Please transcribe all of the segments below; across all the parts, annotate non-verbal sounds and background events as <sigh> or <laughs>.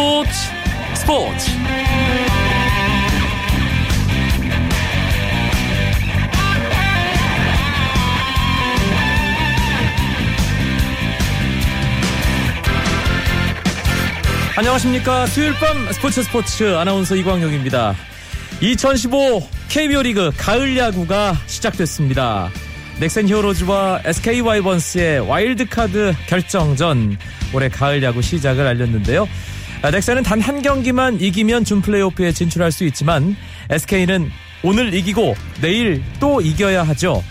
스포츠. 스포츠. 안녕하십니까. 수요일 밤 스포츠 스포츠 아나운서 이광용입니다. 2015 KBO 리그 가을 야구가 시작됐습니다. 넥센 히어로즈와 SK 와이번스의 와일드카드 결정전 올해 가을 야구 시작을 알렸는데요. 아, 넥센은 단 한 경기만 이기면 준 플레이오프에 진출할 수 있지만 SK는 오늘 이기고 내일 또 이겨야 하죠.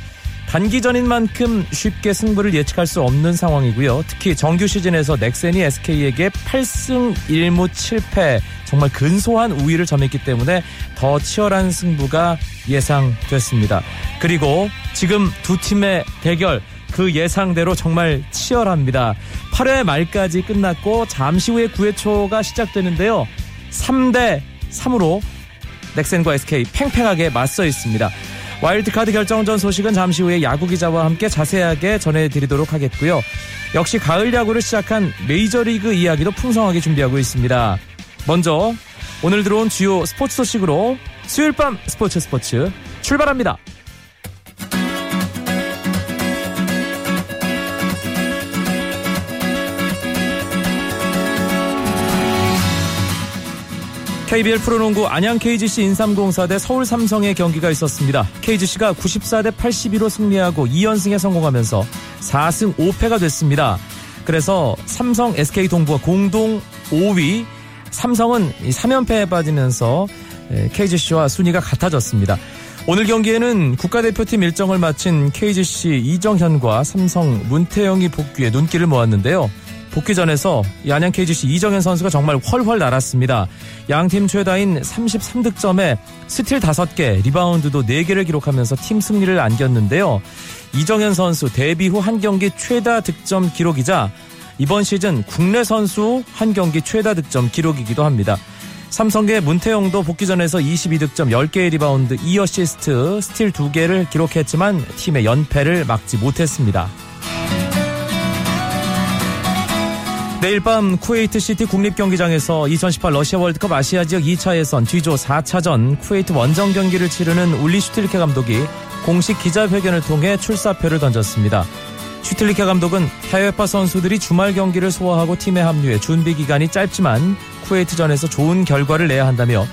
단기전인 만큼 쉽게 승부를 예측할 수 없는 상황이고요. 특히 정규 시즌에서 넥센이 SK에게 8승 1무 7패 정말 근소한 우위를 점했기 때문에 더 치열한 승부가 예상됐습니다. 그리고 지금 두 팀의 대결 그 예상대로 정말 치열합니다. 8회 말까지 끝났고 잠시 후에 9회 초가 시작되는데요. 3대 3으로 넥센과 SK 팽팽하게 맞서 있습니다. 와일드카드 결정전 소식은 잠시 후에 야구 기자와 함께 자세하게 전해드리도록 하겠고요. 역시 가을 야구를 시작한 메이저리그 이야기도 풍성하게 준비하고 있습니다. 먼저 오늘 들어온 주요 스포츠 소식으로 수요일 밤 스포츠 스포츠 출발합니다. KBL 프로농구 안양 KGC 인삼공사 대 서울 삼성의 경기가 있었습니다. KGC가 94대 82로 승리하고 2연승에 성공하면서 4승 5패가 됐습니다. 그래서 삼성 SK 동부가 공동 5위, 삼성은 3연패에 빠지면서 KGC와 순위가 같아졌습니다. 오늘 경기에는 국가대표팀 일정을 마친 KGC 이정현과 삼성 문태영이 복귀해 눈길을 모았는데요. 복귀전에서 안양 KGC 이정현 선수가 정말 훨훨 날았습니다. 양팀 최다인 33득점에 스틸 5개, 리바운드도 4개를 기록하면서 팀 승리를 안겼는데요. 이정현 선수 데뷔 후 한 경기 최다 득점 기록이자 이번 시즌 국내 선수 한 경기 최다 득점 기록이기도 합니다. 삼성의 문태영도 복귀전에서 22득점 10개의 리바운드 2어시스트 스틸 2개를 기록했지만 팀의 연패를 막지 못했습니다. 내일 밤 쿠웨이트 시티 국립경기장에서 2018 러시아 월드컵 아시아 지역 2차 예선 G조 4차전 쿠웨이트 원정 경기를 치르는 울리 슈틸리케 감독이 공식 기자회견을 통해 출사표를 던졌습니다. 슈틸리케 감독은 해외파 선수들이 주말 경기를 소화하고 팀에 합류해 준비 기간이 짧지만 쿠웨이트전에서 좋은 결과를 내야 한다며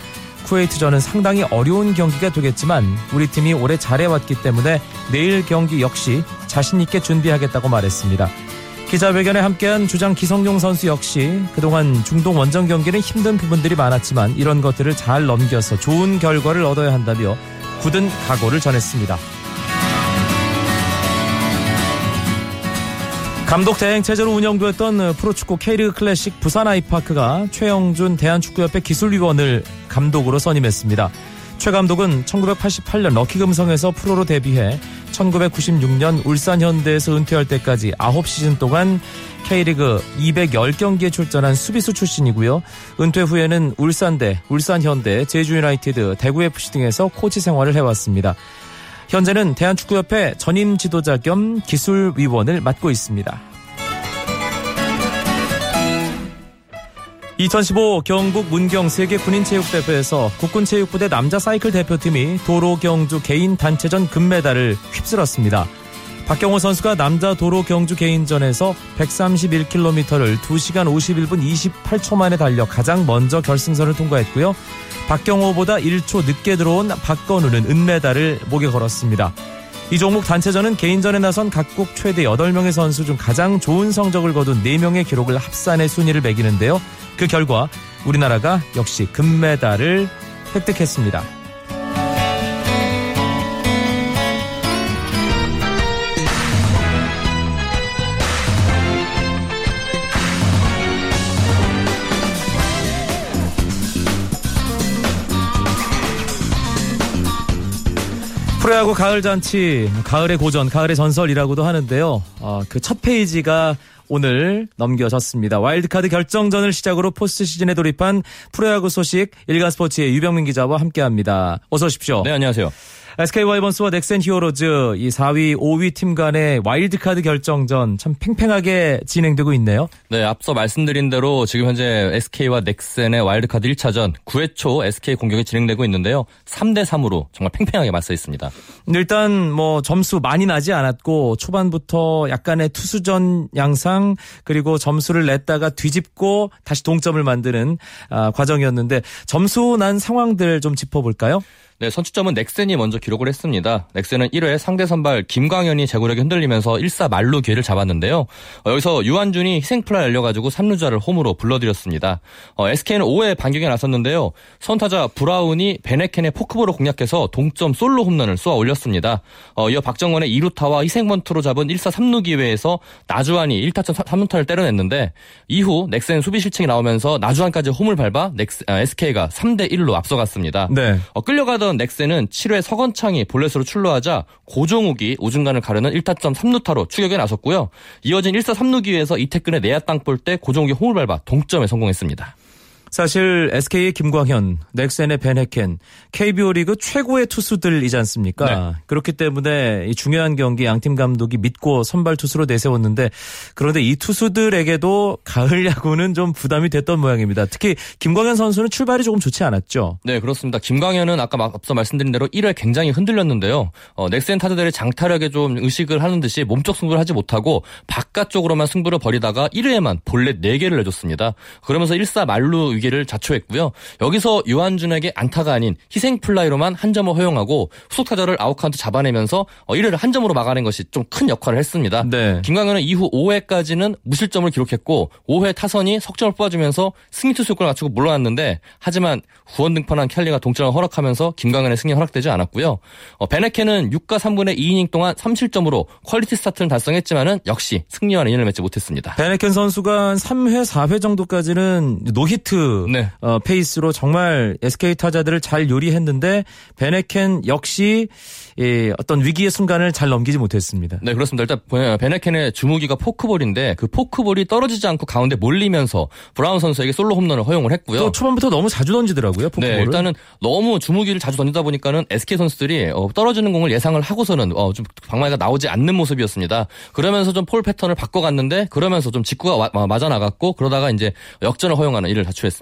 쿠웨이트전은 상당히 어려운 경기가 되겠지만 우리 팀이 올해 잘해왔기 때문에 내일 경기 역시 자신있게 준비하겠다고 말했습니다. 기자회견에 함께한 주장 기성용 선수 역시 그동안 중동 원정 경기는 힘든 부분들이 많았지만 이런 것들을 잘 넘겨서 좋은 결과를 얻어야 한다며 굳은 각오를 전했습니다. 감독 대행 체제로 운영되었던 프로축구 K리그 클래식 부산 아이파크가 최영준 대한축구협회 기술위원을 감독으로 선임했습니다. 최 감독은 1988년 럭키 금성에서 프로로 데뷔해 1996년 울산 현대에서 은퇴할 때까지 9시즌 동안 K리그 210경기에 출전한 수비수 출신이고요. 은퇴 후에는 울산대, 울산현대, 제주유나이티드, 대구FC 등에서 코치 생활을 해왔습니다. 현재는 대한축구협회 전임 지도자 겸 기술위원을 맡고 있습니다. 2015 경북 문경 세계 군인체육대회에서 국군체육부대 남자 사이클 대표팀이 도로 경주 개인 단체전 금메달을 휩쓸었습니다. 박경호 선수가 남자 도로 경주 개인전에서 131km를 2시간 51분 28초 만에 달려 가장 먼저 결승선을 통과했고요. 박경호보다 1초 늦게 들어온 박건우는 은메달을 목에 걸었습니다. 이 종목 단체전은 개인전에 나선 각국 최대 8명의 선수 중 가장 좋은 성적을 거둔 4명의 기록을 합산해 순위를 매기는데요. 그 결과 우리나라가 역시 금메달을 획득했습니다. 프로야구 가을 잔치, 가을의 고전, 가을의 전설이라고도 하는데요. 어, 그 첫 페이지가 오늘 넘겨졌습니다. 와일드카드 결정전을 시작으로 포스트 시즌에 돌입한 프로야구 소식 일간스포츠의 유병민 기자와 함께합니다. 어서 오십시오. 네, 안녕하세요. SK 와이번스와 넥센 히어로즈 이 4위, 5위 팀 간의 와일드카드 결정전 참 팽팽하게 진행되고 있네요. 네, 앞서 말씀드린 대로 지금 현재 SK와 넥센의 와일드카드 1차전 9회 초 SK 공격이 진행되고 있는데요. 3대 3으로 정말 팽팽하게 맞서 있습니다. 일단 뭐 점수 많이 나지 않았고 초반부터 약간의 투수전 양상 그리고 점수를 냈다가 뒤집고 다시 동점을 만드는 아, 과정이었는데 점수 난 상황들 좀 짚어볼까요? 네, 선취점은 넥센이 먼저 기록을 했습니다. 넥센은 1회 상대 선발 김광현이 제구력이 흔들리면서 1사 말루 기회를 잡았는데요. 어, 여기서 유한준이 희생플라이 열려가지고 3루자를 홈으로 불러들였습니다. 어, SK는 5회 반격에 나섰는데요. 선타자 브라운이 밴헤켄의 포크볼을 공략해서 동점 솔로 홈런을 쏘아 올렸습니다. 어, 이어 박정권의 2루타와 희생번트로 잡은 1사 3루 기회에서 나주환이 1타점 3루타를 때려냈는데 이후 넥센 수비 실책이 나오면서 나주환까지 홈을 밟아 넥스, 아, SK가 3대 1로 앞서갔습니다. 네. 어, 끌려가던 앞서던 넥센은 7회 서건창이 볼넷으로 출루하자 고종욱이 우중간을 가르는 1타점 3루타로 추격에 나섰고요. 이어진 1사 3루기에서 이택근의 내야 땅볼 때 고종욱이 홈을 밟아 동점에 성공했습니다. 사실 SK의 김광현, 넥센의 벤해켄, KBO 리그 최고의 투수들이지 않습니까? 네. 그렇기 때문에 이 중요한 경기 양팀 감독이 믿고 선발 투수로 내세웠는데 그런데 이 투수들에게도 가을 야구는 좀 부담이 됐던 모양입니다. 특히 김광현 선수는 출발이 조금 좋지 않았죠. 네, 그렇습니다. 김광현은 아까 앞서 말씀드린 대로 1회 굉장히 흔들렸는데요. 어, 넥센 타자들의 장타력에 좀 의식을 하는 듯이 몸쪽 승부를 하지 못하고 바깥쪽으로만 승부를 벌이다가 1회에만 볼넷 4개를 내줬습니다. 그러면서 1사 만루 위기 를 자초했고요. 여기서 유한준에게 안타가 아닌 희생 플라이로만 한 점을 허용하고 후속 타자를 아웃카운트 잡아내면서 1회를 어, 한 점으로 막아낸 것이 좀 큰 역할을 했습니다. 네. 김광현은 이후 5회까지는 무실점을 기록했고 5회 타선이 석점을 뽑아주면서 승리 투수 요건을 갖추고 물러났는데 하지만 구원 등판한 켈리가 동점을 허락하면서 김광현의 승리 허락되지 않았고요. 어, 밴헤켄은 6과 3분의 2이닝 동안 3실점으로 퀄리티 스타트를 달성했지만은 역시 승리와는 인연을 맺지 못했습니다. 밴헤켄 선수가 3회, 4회 정도까지는 노히트 네. 어, 페이스로 정말 SK 타자들을 잘 요리했는데 밴헤켄 역시 예, 어떤 위기의 순간을 잘 넘기지 못했습니다. 네, 그렇습니다. 일단 밴헤켄의 주무기가 포크볼인데 그 포크볼이 떨어지지 않고 가운데 몰리면서 브라운 선수에게 솔로 홈런을 허용을 했고요. 또 초반부터 너무 자주 던지더라고요. 포크볼을. 네, 일단은 너무 주무기를 자주 던지다 보니까는 SK 선수들이 어, 떨어지는 공을 예상을 하고서는 어, 좀 방망이가 나오지 않는 모습이었습니다. 그러면서 좀 폴 패턴을 바꿔갔는데 그러면서 좀 직구가 맞아 나갔고 그러다가 이제 역전을 허용하는 일을 자초했습니다.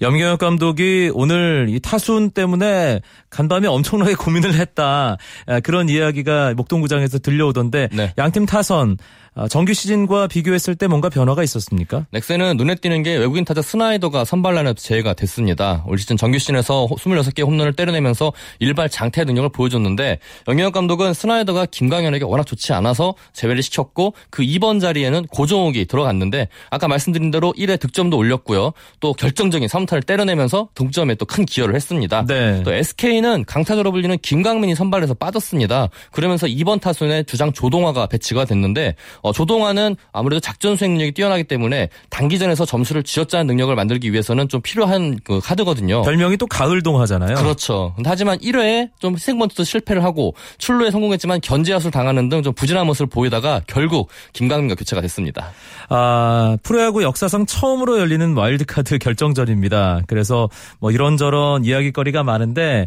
염경엽 감독이 오늘 이 타순 때문에 간밤에 엄청나게 고민을 했다. 아, 그런 이야기가 목동구장에서 들려오던데 네. 양팀 타선 아, 정규 시즌과 비교했을 때 뭔가 변화가 있었습니까? 넥센은 눈에 띄는 게 외국인 타자 스나이더가 선발 라인업 제외가 됐습니다. 올 시즌 정규 시즌에서 26개 홈런을 때려내면서 일발 장타 능력을 보여줬는데 염경엽 감독은 스나이더가 김광현에게 워낙 좋지 않아서 제외를 시켰고 그 2번 자리에는 고종욱이 들어갔는데 아까 말씀드린 대로 1회 득점도 올렸고요. 또 결정적인 3루타를 때려내면서 동점에 또 큰 기여를 했습니다. 네. 또 SK는 강타자로 불리는 김강민이 선발에서 빠졌습니다. 그러면서 2번 타순에 주장 조동화가 배치가 됐는데 어, 조동화는 아무래도 작전 수행 능력이 뛰어나기 때문에 단기전에서 점수를 쥐어짜는 능력을 만들기 위해서는 좀 필요한 그 카드거든요. 별명이 또 가을동화잖아요. 그렇죠. 하지만 1회에 좀 희생번트도 실패를 하고 출루에 성공했지만 견제아웃을 당하는 등 좀 부진한 모습을 보이다가 결국 김강민과 교체가 됐습니다. 아, 프로야구 역사상 처음으로 열리는 와일드카드 결정전입니다. 그래서 뭐 이런저런 이야기거리가 많은데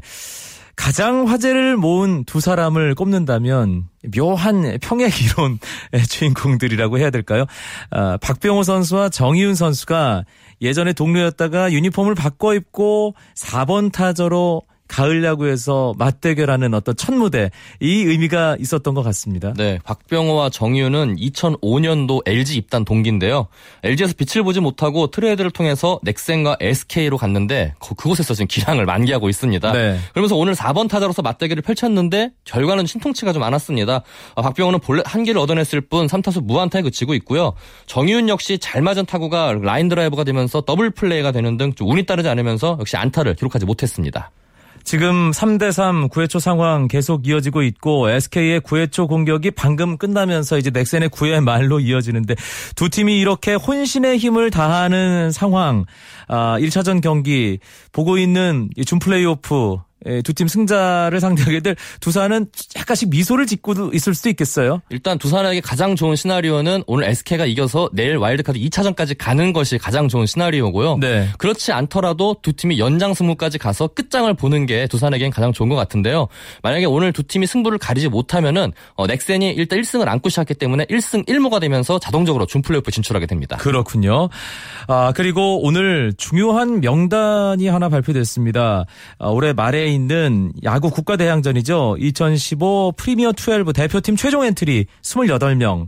가장 화제를 모은 두 사람을 꼽는다면 묘한 평행 이론의 <laughs> 주인공들이라고 해야 될까요? 아, 박병호 선수와 정희윤 선수가 예전에 동료였다가 유니폼을 바꿔 입고 4번 타자로 가을 야구에서 맞대결하는 어떤 첫 무대 이 의미가 있었던 것 같습니다. 네, 박병호와 정의윤은 2005년도 LG 입단 동기인데요. LG에서 빛을 보지 못하고 트레이드를 통해서 넥센과 SK로 갔는데 그곳에서 지금 기량을 만개하고 있습니다. 네. 그러면서 오늘 4번 타자로서 맞대결을 펼쳤는데 결과는 신통치가 좀 않았습니다. 아, 박병호는 볼넷 한 개를 얻어냈을 뿐 3타수 무안타에 그치고 있고요. 정의윤 역시 잘 맞은 타구가 라인 드라이브가 되면서 더블 플레이가 되는 등 운이 따르지 않으면서 역시 안타를 기록하지 못했습니다. 지금 3대3 9회초 상황 계속 이어지고 있고 SK의 9회초 공격이 방금 끝나면서 이제 넥센의 9회 말로 이어지는데 두 팀이 이렇게 혼신의 힘을 다하는 상황 아 1차전 경기 보고 있는 준 플레이오프 두 팀 승자를 상대하게 될 두산은 약간씩 미소를 짓고 있을 수도 있겠어요. 일단 두산에게 가장 좋은 시나리오는 오늘 SK가 이겨서 내일 와일드카드 2차전까지 가는 것이 가장 좋은 시나리오고요. 네. 그렇지 않더라도 두 팀이 연장 승부까지 가서 끝장을 보는 게 두산에겐 가장 좋은 것 같은데요. 만약에 오늘 두 팀이 승부를 가리지 못하면은 어, 넥센이 일단 1승을 안고 시작했기 때문에 1승 1무가 되면서 자동적으로 준 플레이오프 진출하게 됩니다. 그렇군요. 아 그리고 오늘 중요한 명단이 하나 발표됐습니다. 아, 올해 말에 있는 야구 국가대항전이죠. 2015 프리미어 12 대표팀 최종 엔트리 28명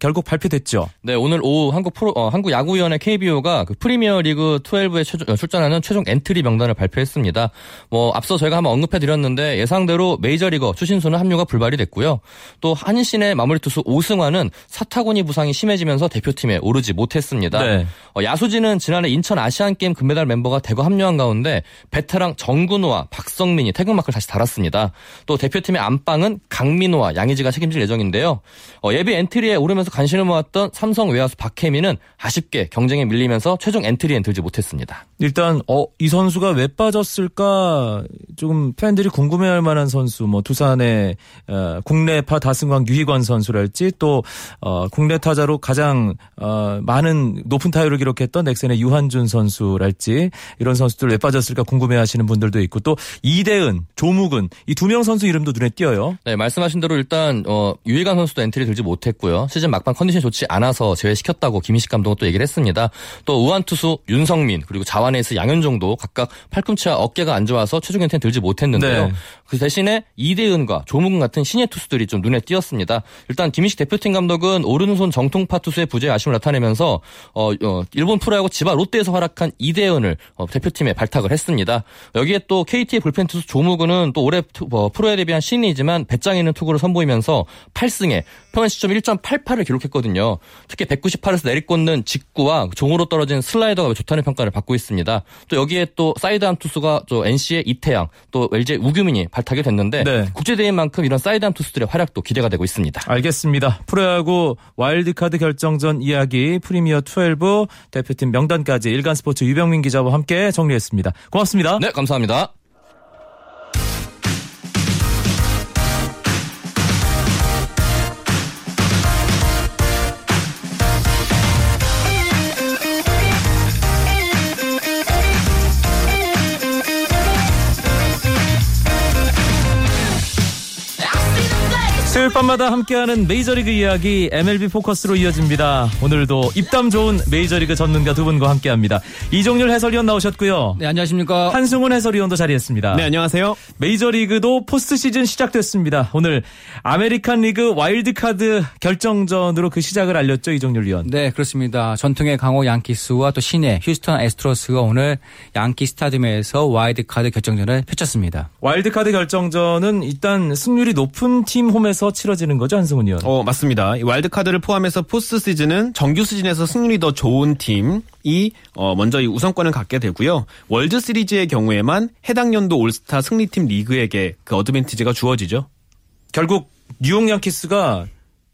결국 발표됐죠. 네, 오늘 오후 한국 프로, 어, 한국 야구위원회 KBO가 그 프리미어 리그 12에 최 어, 출전하는 최종 엔트리 명단을 발표했습니다. 뭐 앞서 저희가 한번 언급해 드렸는데 예상대로 메이저리거 추신수는 합류가 불발이 됐고요. 또 한신의 마무리 투수 오승환은 사타구니 부상이 심해지면서 대표팀에 오르지 못했습니다. 네. 어, 야수진은 지난해 인천 아시안 게임 금메달 멤버가 대거 합류한 가운데 베테랑 정근우와 박석민이 태극마크를 다시 달았습니다. 또 대표팀의 안방은 강민호와 양의지가 책임질 예정인데요. 어, 예비 엔트리에 오르면 하면서 관심을 모았던 삼성 외야수 박해민은 아쉽게 경쟁에 밀리면서 최종 엔트리엔 들지 못했습니다. 일단 어, 이 선수가 왜 빠졌을까 조금 팬들이 궁금해할 만한 선수 뭐 두산의 어, 국내파 다승광 유희관 선수랄지 또 어, 국내 타자로 가장 어, 많은 높은 타율을 기록했던 넥센의 유한준 선수랄지 이런 선수들 왜 빠졌을까 궁금해하시는 분들도 있고 또 이대은, 조무근 이 두 명 선수 이름도 눈에 띄어요. 네 말씀하신 대로 일단 어, 유희관 선수도 엔트리 들지 못했고요. 시즌 막판 컨디션이 좋지 않아서 제외시켰다고 김인식 감독은 또 얘기를 했습니다. 또 우완 투수 윤석민 그리고 좌완 에이스 양현종도 각각 팔꿈치와 어깨가 안 좋아서 최종 엔트리 들지 못했는데요. 네. 그 대신에 이대은과 조무근 같은 신예 투수들이 좀 눈에 띄었습니다. 일단 김인식 대표팀 감독은 오른손 정통파 투수의 부재에 아쉬움을 나타내면서 어, 어, 일본 프로야구 지바 롯데에서 활약한 이대은을 어, 대표팀에 발탁을 했습니다. 여기에 또 KT의 불펜 투수 조무근은 또 올해 투, 어, 프로에 데뷔한 신인이지만 배짱 있는 투구를 선보이면서 8승에 평균 자책점 1.88을 기록했거든요. 특히 198에서 내리꽂는 직구와 종으로 떨어진 슬라이더가 좋다는 평가를 받고 있습니다. 또 여기에 또 사이드암 투수가 또 NC의 이태양, 또 LG 우규민이 발탁이 됐는데 네. 국제 대회인 만큼 이런 사이드암 투수들의 활약도 기대가 되고 있습니다. 알겠습니다. 프로야구 와일드카드 결정전 이야기 프리미어 12 대표팀 명단까지 일간 스포츠 유병민 기자와 함께 정리했습니다. 고맙습니다. 네, 감사합니다. 수요일 밤마다 함께하는 메이저리그 이야기 MLB 포커스로 이어집니다. 오늘도 입담 좋은 메이저리그 전문가 두 분과 함께합니다. 이종률 해설위원 나오셨고요. 네, 안녕하십니까. 한승훈 해설위원도 자리했습니다. 네, 안녕하세요. 메이저리그도 포스트 시즌 시작됐습니다. 오늘 아메리칸 리그 와일드카드 결정전으로 그 시작을 알렸죠, 이종률 위원. 네, 그렇습니다. 전통의 강호 양키스와 또 신예 휴스턴 애스트로스가 오늘 양키 스타디움에서 와일드카드 결정전을 펼쳤습니다. 와일드카드 결정전은 일단 승률이 높은 팀 홈에서 치러지는 거죠, 한승훈 위원? 어, 맞습니다. 와일드카드를 포함해서 포스트 시즌은 정규 시즌에서 승률이 더 좋은 팀이 어, 먼저 이 우선권을 갖게 되고요. 월드 시리즈의 경우에만 해당 연도 올스타 승리팀 리그에게 그 어드밴티지가 주어지죠. 결국 뉴욕 양키스가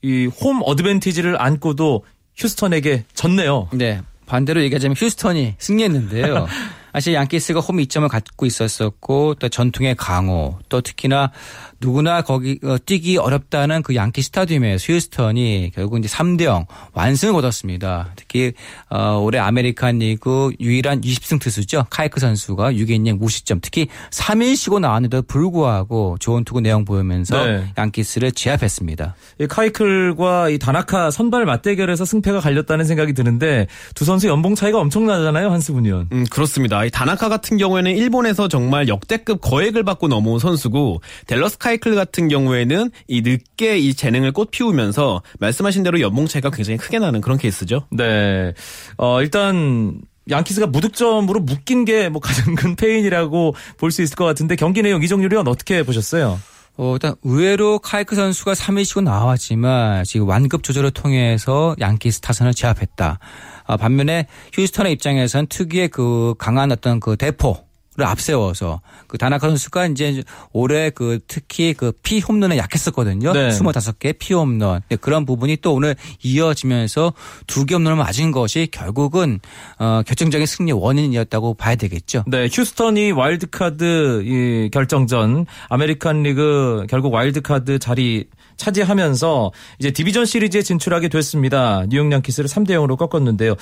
이 홈 어드밴티지를 안고도 휴스턴에게 졌네요. 네. 반대로 얘기하자면 휴스턴이 승리했는데요. <laughs> 사실 양키스가 홈 이점을 갖고 있었었고 또 전통의 강호 또 특히나 누구나 거기 어, 뛰기 어렵다는 그 양키 스타디움에서 휴스턴이 결국 이제 3대 0 완승을 거뒀습니다. 특히 어, 올해 아메리칸 리그 유일한 20승 투수죠. 카이클 선수가 6이닝 무실점 특히 3일 쉬고 나왔는데도 불구하고 좋은 투구 내용 보이면서 네. 양키스를 제압했습니다. 이 카이클과 이 다나카 선발 맞대결에서 승패가 갈렸다는 생각이 드는데 두 선수 연봉 차이가 엄청나잖아요. 한승훈 위원. 음, 그렇습니다. 이 다나카 같은 경우에는 일본에서 정말 역대급 거액을 받고 넘어온 선수고 델러스 카이클 같은 경우에는 이 늦게 이 재능을 꽃 피우면서 말씀하신 대로 연봉 차이가 굉장히 크게 나는 그런 케이스죠. 네. 어, 일단 양키스가 무득점으로 묶인 게 뭐 가장 큰 페인이라고 볼 수 있을 것 같은데 경기 내용 이정률이 어떻게 보셨어요? 어, 일단 의외로 카이크 선수가 3위 쉬고 나왔지만 지금 완급 조절을 통해서 양키스 타선을 제압했다. 아, 반면에 휴스턴의 입장에서는 특유의 그 강한 어떤 그 대포 앞세워서 그 다나카 선수가 이제 올해 그 특히 그 피 홈런에 약했었거든요. 네. 25개 피 홈런. 네, 그런 부분이 또 오늘 이어지면서 두 개 홈런을 맞은 것이 결국은 어, 결정적인 승리 원인이었다고 봐야 되겠죠. 네, 휴스턴이 와일드카드 이 결정전 아메리칸 리그 결국 와일드카드 자리 차지하면서 이제 디비전 시리즈에 진출하게 됐습니다. 뉴욕 양키스를 3대 0으로 꺾었는데요.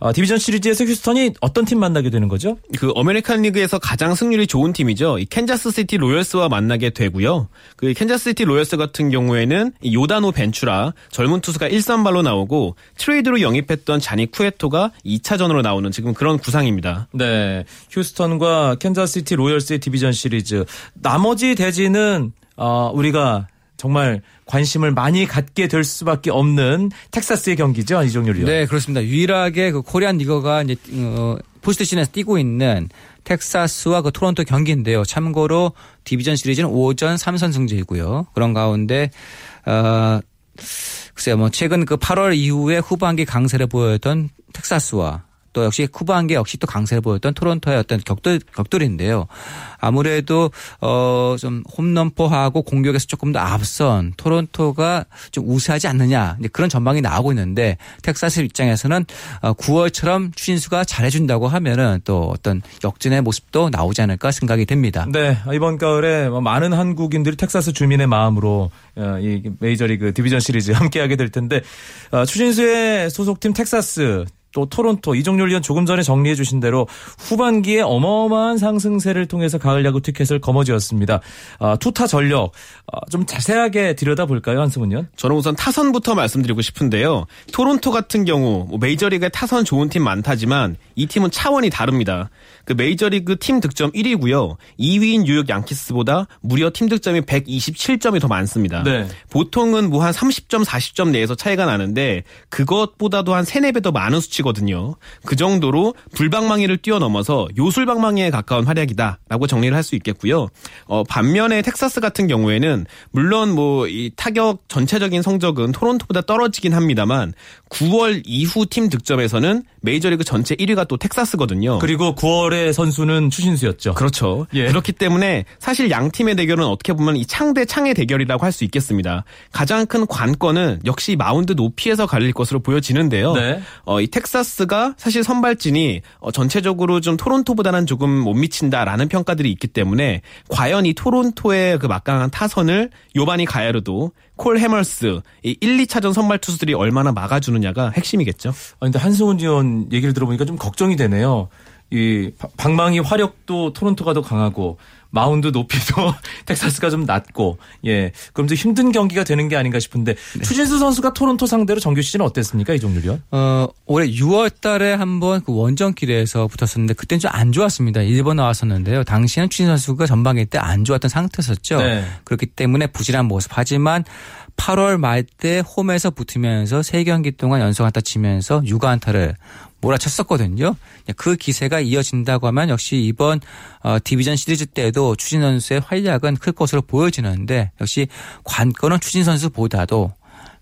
아, 디비전 시리즈에서 휴스턴이 어떤 팀 만나게 되는 거죠? 그 어메리칸 리그에서 가장 승률이 좋은 팀이죠. 이 캔자스 시티 로열스와 만나게 되고요. 그 캔자스 시티 로열스 같은 경우에는 이 요다노 벤추라 젊은 투수가 1선발로 나오고 트레이드로 영입했던 자니 쿠에토가 2차전으로 나오는 지금 그런 구상입니다. 네, 휴스턴과 캔자스 시티 로열스의 디비전 시리즈. 나머지 대진은 어, 우리가 정말 관심을 많이 갖게 될 수밖에 없는 텍사스의 경기죠, 이종률 위원. 네, 그렇습니다. 유일하게 그 코리안 리거가 이제 어, 포스트 시즌에서 뛰고 있는 텍사스와 그 토론토 경기인데요. 참고로 디비전 시리즈는 5전 3선 승제이고요. 그런 가운데 어 글쎄요, 뭐 최근 그 8월 이후에 후반기 강세를 보였던 텍사스와 또 역시 후반기 역시 또 강세를 보였던 토론토의 어떤 격돌 격돌인데요. 아무래도 어좀 홈런포하고 공격에서 조금 더 앞선 토론토가 좀 우세하지 않느냐 그런 전망이 나오고 있는데 텍사스 입장에서는 어 9월처럼 추신수가 잘해준다고 하면은 또 어떤 역전의 모습도 나오지 않을까 생각이 됩니다. 네, 이번 가을에 뭐 많은 한국인들이 텍사스 주민의 마음으로 어, 이 메이저리그 디비전 시리즈 함께하게 될 텐데 어, 추신수의 소속팀 텍사스 또 토론토 이종률 위원 조금 전에 정리해 주신 대로 후반기에 어마어마한 상승세를 통해서 가을 야구 티켓을 거머쥐었습니다. 아, 투타 전력 아, 좀 자세하게 들여다볼까요, 한승훈 위원? 저는 우선 타선부터 말씀드리고 싶은데요. 토론토 같은 경우 뭐 메이저리그에 타선 좋은 팀 많다지만 이 팀은 차원이 다릅니다. 그 메이저리그 팀 득점 1위고요. 2위인 뉴욕 양키스보다 무려 팀 득점이 127점이 더 많습니다. 네. 보통은 뭐 한 30점, 40점 내에서 차이가 나는데 그것보다도 한 3, 4배 더 많은 수치 거든요. 그 정도로 불방망이를 뛰어넘어서 요술방망이에 가까운 활약이다라고 정리를 할 수 있겠고요. 어, 반면에 텍사스 같은 경우에는 물론 뭐 이 타격 전체적인 성적은 토론토보다 떨어지긴 합니다만 9월 이후 팀 득점에서는 메이저리그 전체 1위가 또 텍사스거든요. 그리고 9월의 선수는 추신수였죠. 그렇죠. 예. 그렇기 때문에 사실 양 팀의 대결은 어떻게 보면 이 창대 창의 대결이라고 할 수 있겠습니다. 가장 큰 관건은 역시 마운드 높이에서 갈릴 것으로 보여지는데요. 네. 어, 이 텍사스 가 사실 선발진이 어, 전체적으로 좀 토론토보다는 조금 못 미친다라는 평가들이 있기 때문에 과연 이 토론토의 그 막강한 타선을 요바니 가야르도 콜 해멀스 이 1, 2차전 선발 투수들이 얼마나 막아주느냐가 핵심이겠죠. 아, 근데 한승훈 위원 얘기를 들어보니까 좀 걱정이 되네요. 이 바- 방망이 화력도 토론토가 더 강하고 마운드 높이도 <laughs> 텍사스가 좀 낮고 예 그럼 좀 힘든 경기가 되는 게 아닌가 싶은데 추진수 선수가 토론토 상대로 정규 시즌 어땠습니까 이종률이요? 어, 올해 6월 달에 한번 그 원정길에서 붙었었는데 그때는 좀 안 좋았습니다. 1번 나왔었는데요. 당시에는 추진 선수가 전방일 때안 좋았던 상태였었죠. 네. 그렇기 때문에 부진한 모습. 하지만 8월 말 때 홈에서 붙으면서 3경기 동안 연속 안타 치면서 6안타를 몰아쳤었거든요. 그 기세가 이어진다고 하면 역시 이번 어, 디비전 시리즈 때도 추진 선수의 활약은 클 것으로 보여지는데 역시 관건은 추진 선수보다도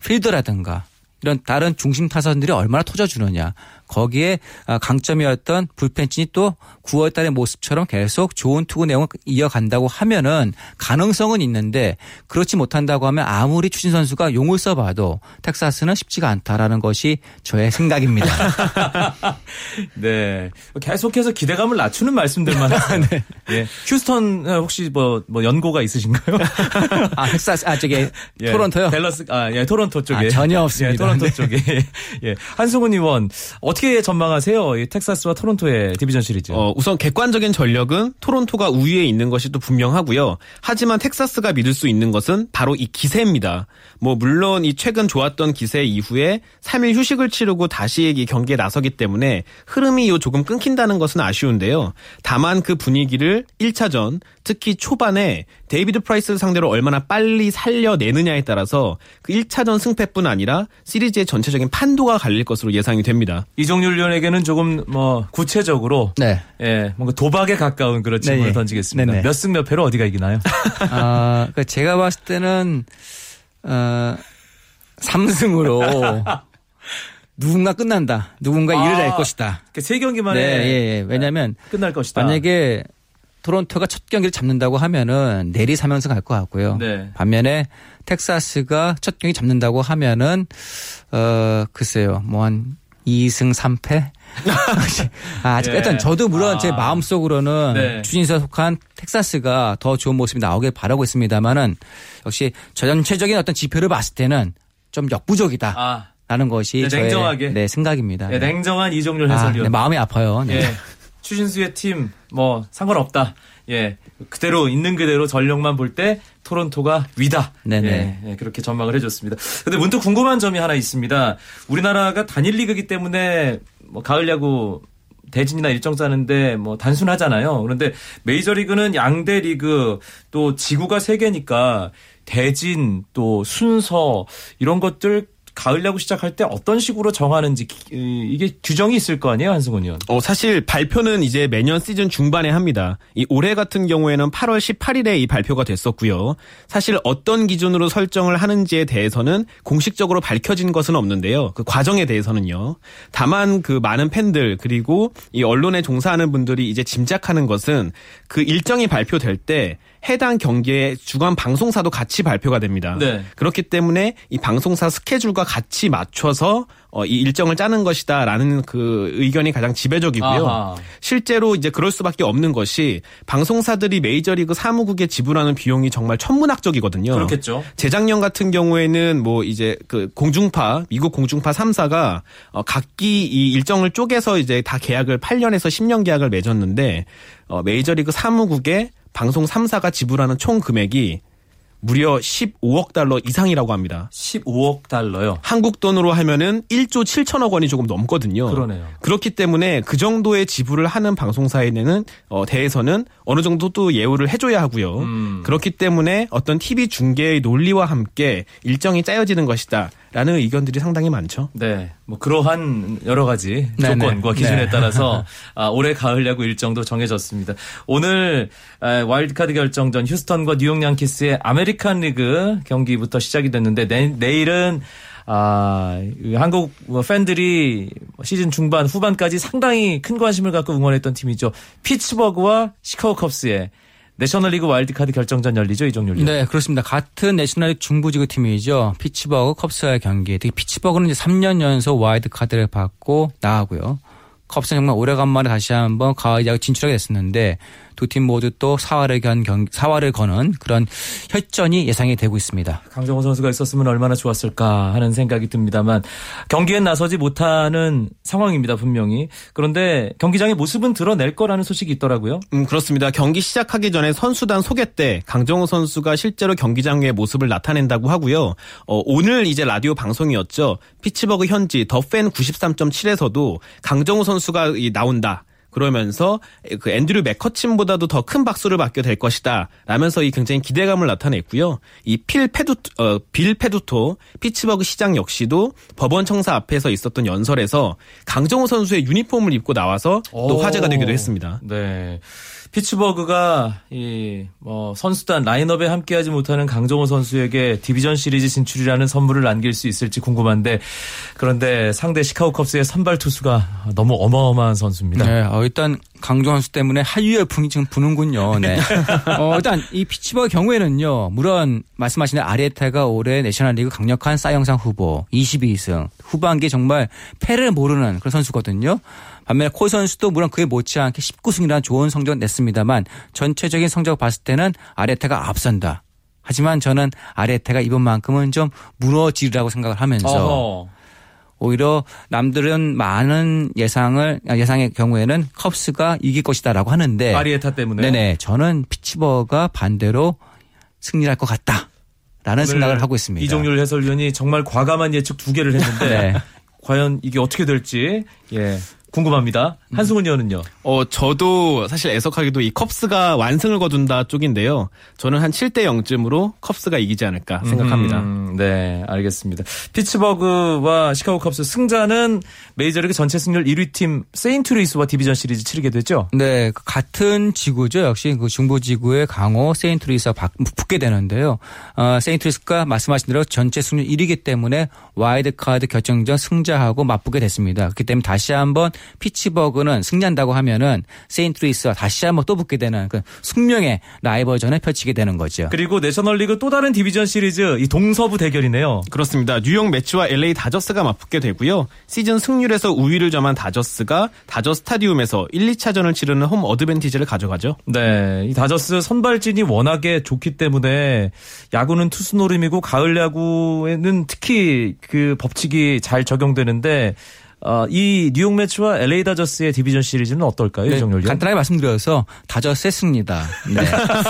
필더라든가 이런 다른 중심 타선들이 얼마나 터져주느냐. 거기에 아, 강점이었던 불펜진이 또 9월 달의 모습처럼 계속 좋은 투구 내용을 이어간다고 하면은 가능성은 있는데 그렇지 못한다고 하면 아무리 추진 선수가 용을 써봐도 텍사스는 쉽지가 않다라는 것이 저의 생각입니다. <laughs> 네 계속해서 기대감을 낮추는 말씀들만 <laughs> 하세요. 예 휴스턴 어, 혹시 뭐 뭐 연고가 있으신가요? <laughs> 아, 텍사스, 아, 저기, 예, 토론토요? 댈러스 아 예 토론토 쪽에 아, 전혀 없습니다. 예, 토론토 네. 쪽에 예 한승훈 의원 어떻게 전망하세요? 이 텍사스와 토론토의 디비전 시리즈. 어, 우선 객관적인 전력은 토론토가 우위에 있는 것이 또 분명하고요. 하지만 텍사스가 믿을 수 있는 것은 바로 이 기세입니다. 뭐 물론 이 최근 좋았던 기세 이후에 3일 휴식을 치르고 다시 이 경기에 나서기 때문에 흐름이 요 조금 끊긴다는 것은 아쉬운데요. 다만 그 분위기를 1차전 특히 초반에 데이비드 프라이스를 상대로 얼마나 빨리 살려내느냐에 따라서 그 1차전 승패뿐 아니라 시리즈의 전체적인 판도가 갈릴 것으로 예상이 됩니다. 이종률 위원에게는 조금 뭐 구체적으로 네. 예, 뭔가 도박에 가까운 그런 질문을 네, 던지겠습니다. 네네. 몇승 몇 패로 어디가 이기나요? 아, 그러니까 제가 봤을 때는, 어, 3승으로 누군가 끝난다. 누군가 일을 아. 낼 것이다. 세 경기만에 네, 예, 예. 왜냐면 끝날 것이다. 만약에 토론토가 첫 경기를 잡는다고 하면은 내리 3연승 갈것 같고요. 네. 반면에 텍사스가 첫 경기 잡는다고 하면은 어 글쎄요. 뭐 한 2승 3패? <laughs> 아, 아직 예. 일단 저도 물론 아. 제 마음속으로는 네. 추진수에 속한 텍사스가 더 좋은 모습이 나오길 바라고 있습니다만은 역시 전체적인 어떤 지표를 봤을 때는 좀 역부족이다. 아, 라는 것이 네, 냉정하게. 네, 생각입니다. 예, 네. 냉정한 이종률 아, 해설위원. 네, 마음이 아파요. 네. 예. 추신수의 팀 뭐 상관없다. 예. 그대로 있는 그대로 전력만 볼 때 토론토가 위다. 네네. 예, 예, 그렇게 전망을 해줬습니다. 근데 문득 궁금한 점이 하나 있습니다. 우리나라가 단일 리그이기 때문에 뭐 가을 야구 대진이나 일정 짜는데 뭐 단순하잖아요. 그런데 메이저리그는 양대 리그 또 지구가 세 개니까 대진 또 순서 이런 것들 가을 야구 시작할 때 어떤 식으로 정하는지 이게 규정이 있을 거 아니에요, 한승훈 의원? 어, 사실 발표는 이제 매년 시즌 중반에 합니다. 이 올해 같은 경우에는 8월 18일에 이 발표가 됐었고요. 사실 어떤 기준으로 설정을 하는지에 대해서는 공식적으로 밝혀진 것은 없는데요. 그 과정에 대해서는요. 다만 그 많은 팬들 그리고 이 언론에 종사하는 분들이 이제 짐작하는 것은 그 일정이 발표될 때 해당 경기의 주간 방송사도 같이 발표가 됩니다. 네. 그렇기 때문에 이 방송사 스케줄과 같이 맞춰서 어, 이 일정을 짜는 것이다라는 그 의견이 가장 지배적이고요. 아하. 실제로 이제 그럴 수밖에 없는 것이 방송사들이 메이저리그 사무국에 지불하는 비용이 정말 천문학적이거든요. 그렇겠죠. 재작년 같은 경우에는 뭐 이제 그 공중파 미국 공중파 3사가 어 각기 이 일정을 쪼개서 이제 다 계약을 8년에서 10년 계약을 맺었는데 어 메이저리그 사무국에 방송 3사가 지불하는 총 금액이 무려 15억 달러 이상이라고 합니다. 15억 달러요. 한국 돈으로 하면은 1조 7천억 원이 조금 넘거든요. 그러네요. 그렇기 때문에 그 정도의 지불을 하는 방송사에는 어, 대해서는 어느 정도 또 예우를 해줘야 하고요. 음. 그렇기 때문에 어떤 TV 중계의 논리와 함께 일정이 짜여지는 것이다 라는 의견들이 상당히 많죠. 네, 뭐 그러한 여러 가지 네네. 조건과 기준에 네. 따라서 <laughs> 아, 올해 가을 야구 일정도 정해졌습니다. 오늘 아, 와일드카드 결정전 휴스턴과 뉴욕 양키스의 아메리칸 리그 경기부터 시작이 됐는데 내, 내일은 아, 이 한국 팬들이 시즌 중반 후반까지 상당히 큰 관심을 갖고 응원했던 팀이죠. 피츠버그와 시카고 컵스의 내셔널리그 와일드카드 결정전 열리죠, 이종률. 네, 그렇습니다. 같은 내셔널 중부지구 팀이죠. 피츠버그 컵스와의 경기. 특히 피츠버그는 이제 3년 연속 와일드카드를 받고 나가고요. 컵스는 정말 오래간만에 다시 한번 가을 야구 진출하게 됐었는데 두 팀 모두 또 사활을 견 경, 사활을 거는 그런 혈전이 예상이 되고 있습니다. 강정호 선수가 있었으면 얼마나 좋았을까 하는 생각이 듭니다만 경기엔 나서지 못하는 상황입니다 분명히 그런데 경기장의 모습은 드러낼 거라는 소식이 있더라고요. 음, 그렇습니다. 경기 시작하기 전에 선수단 소개 때 강정호 선수가 실제로 경기장의 모습을 나타낸다고 하고요. 어, 오늘 이제 라디오 방송이었죠. 피츠버그 현지 더 팬 93.7에서도 강정호 선수 가이 나온다. 그러면서 그 앤드류 맥커친보다도 더 큰 박수를 받게 될 것이다. 라면서 이 굉장히 기대감을 나타냈고요. 이 필 페두 어, 빌 페두토 피츠버그 시장 역시도 법원 청사 앞에서 있었던 연설에서 강정호 선수의 유니폼을 입고 나와서 또 오. 화제가 되기도 했습니다. 네. 피츠버그가 이 뭐 선수단 라인업에 함께하지 못하는 강정호 선수에게 디비전 시리즈 진출이라는 선물을 안길 수 있을지 궁금한데 그런데 상대 시카고 컵스의 선발 투수가 너무 어마어마한 선수입니다. 네, 어, 일단 강정 선수 때문에 한류 열풍이 지금 부는군요. 네. <laughs> <laughs> 어, 일단 이 피츠버그 경우에는요. 물론 말씀하신 아리에타가 올해 내셔널리그 강력한 싸영상 후보 22승 후반기에 정말 패를 모르는 그런 선수거든요. 반면에 코 선수도 물론 그에 못지않게 19승이라는 좋은 성적 냈습니다만 전체적인 성적 봤을 때는 아리에타가 앞선다. 하지만 저는 아리에타가 이번만큼은 좀 무너지리라고 생각을 하면서 어허. 오히려 남들은 많은 예상을 아, 예상의 경우에는 컵스가 이길 것이다라고 하는데 아리에타 때문에 네네 저는 피츠버가 반대로 승리할 것 같다 라는 생각을 하고 있습니다. 이종률 해설위원이 정말 과감한 예측 두 개를 했는데 <laughs> 네. 과연 이게 어떻게 될지 예 궁금합니다. 한승훈 의원은요. 어, 저도 사실 애석하게도 이 컵스가 완승을 거둔다 쪽인데요. 저는 한 7대 0쯤으로 컵스가 이기지 않을까 생각합니다. 음, 네, 알겠습니다. 피츠버그와 시카고 컵스 승자는 메이저리그 전체 승률 1위 팀 세인트루이스와 디비전 시리즈 치르게 되죠. 네, 그 같은 지구죠. 역시 그 중부 지구의 강호 세인트루이스와 바- 붙게 되는데요. 어, 세인트루이스가 말씀하신 대로 전체 승률 1위이기 때문에 와일드카드 결정전 승자하고 맞붙게 됐습니다. 그렇기 때문에 다시 한번 피츠버그는 승리한다고 하면은 세인트루이스와 다시 한번 또 붙게 되는 그 숙명의 라이벌전을 펼치게 되는 거죠. 그리고 내셔널리그 또 다른 디비전 시리즈 이 동서부 대결이네요. 그렇습니다. 뉴욕 메츠와 LA 다저스가 맞붙게 되고요. 시즌 승률에서 우위를 점한 다저스가 다저 스타디움에서 1, 2차전을 치르는 홈 어드밴티지를 가져가죠. 네, 이 다저스 선발진이 워낙에 좋기 때문에 야구는 투수 놀음이고 가을 야구에는 특히 그 법칙이 잘 적용되는데 어, 이 뉴욕 매치와 LA 다저스의 디비전 시리즈는 어떨까요, 네, 이정렬 간단하게 말씀드려서 다저스의 승리다. 네.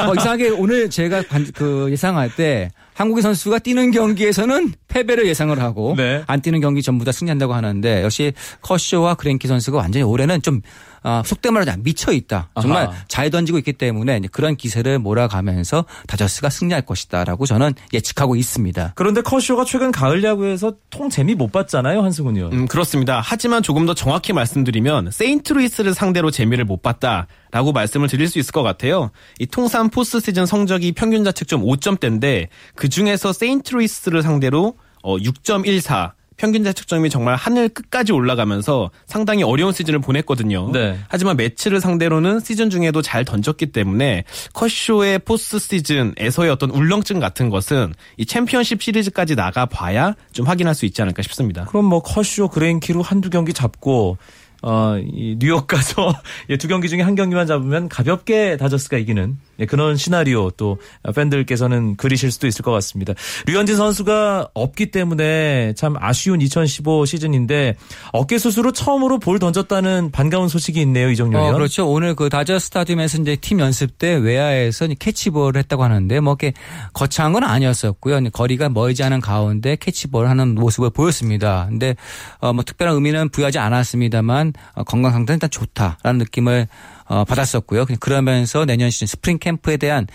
어, 이상하게 오늘 제가 관- 그 예상할 때 한국의 선수가 뛰는 경기에서는 패배를 예상을 하고 네. 안 뛰는 경기 전부 다 승리한다고 하는데 역시 커쇼와 그랭키 선수가 완전히 올해는 좀 아, 속된 말로 미쳐 있다. 정말 아하. 잘 던지고 있기 때문에 그런 기세를 몰아가면서 다저스가 승리할 것이다라고 저는 예측하고 있습니다. 그런데 커쇼가 최근 가을 야구에서 통 재미 못 봤잖아요, 한승훈 위원. 음, 그렇습니다. 하지만 조금 더 정확히 말씀드리면 세인트루이스를 상대로 재미를 못 봤다 라고 말씀을 드릴 수 있을 것 같아요. 이 통산 포스트 시즌 성적이 평균 자책 점 5점대인데 그 중에서 세인트루이스를 상대로 어, 6.14 평균 자책점이 정말 하늘 끝까지 올라가면서 상당히 어려운 시즌을 보냈거든요. 네. 하지만 메츠를 상대로는 시즌 중에도 잘 던졌기 때문에 커쇼의 포스트 시즌에서의 어떤 울렁증 같은 것은 이 챔피언십 시리즈까지 나가 봐야 좀 확인할 수 있지 않을까 싶습니다. 그럼 뭐 커쇼 그레인키로 한두 경기 잡고 어, 이 뉴욕 가서 <laughs> 예, 두 경기 중에 한 경기만 잡으면 가볍게 다저스가 이기는 예, 그런 시나리오 또 팬들께서는 그리실 수도 있을 것 같습니다. 류현진 선수가 없기 때문에 참 아쉬운 2015 시즌인데 어깨 수술로 처음으로 볼 던졌다는 반가운 소식이 있네요, 이정렬 어. 그렇죠. 오늘 그 다저 스타디움에서 이제 팀 연습 때 외야에서 캐치볼을 했다고 하는데 뭐 이렇게 거창한 건 아니었었고요. 거리가 멀지 않은 가운데 캐치볼 하는 모습을 보였습니다. 근데 어, 뭐 특별한 의미는 부여하지 않았습니다만 어, 건강 상태는 일단 좋다라는 느낌을 어, 받았었고요. 그러면서 내년 시즌 스프링 캠프에 대한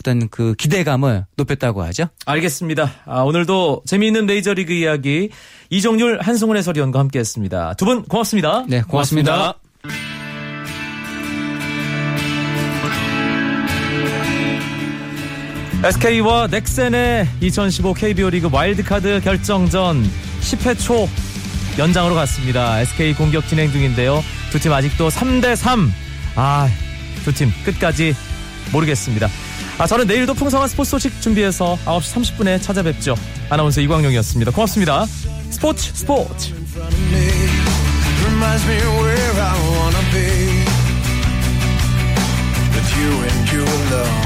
어떤 그 기대감을 높였다고 하죠. 알겠습니다. 아, 오늘도 재미있는 메이저리그 이야기 이정률 한승훈 해설위원과 함께했습니다. 두 분 고맙습니다. 네, 고맙습니다. SK와 넥센의 2015 KBO 리그 와일드카드 결정전 10회 초 연장으로 갔습니다. SK 공격 진행 중인데요. 두 팀 아직도 3대 3. 아, 두 팀 끝까지 모르겠습니다. 아, 저는 내일도 풍성한 스포츠 소식 준비해서 9시 30분에 찾아뵙죠. 아나운서 이광용이었습니다. 고맙습니다. 스포츠 스포츠. you alone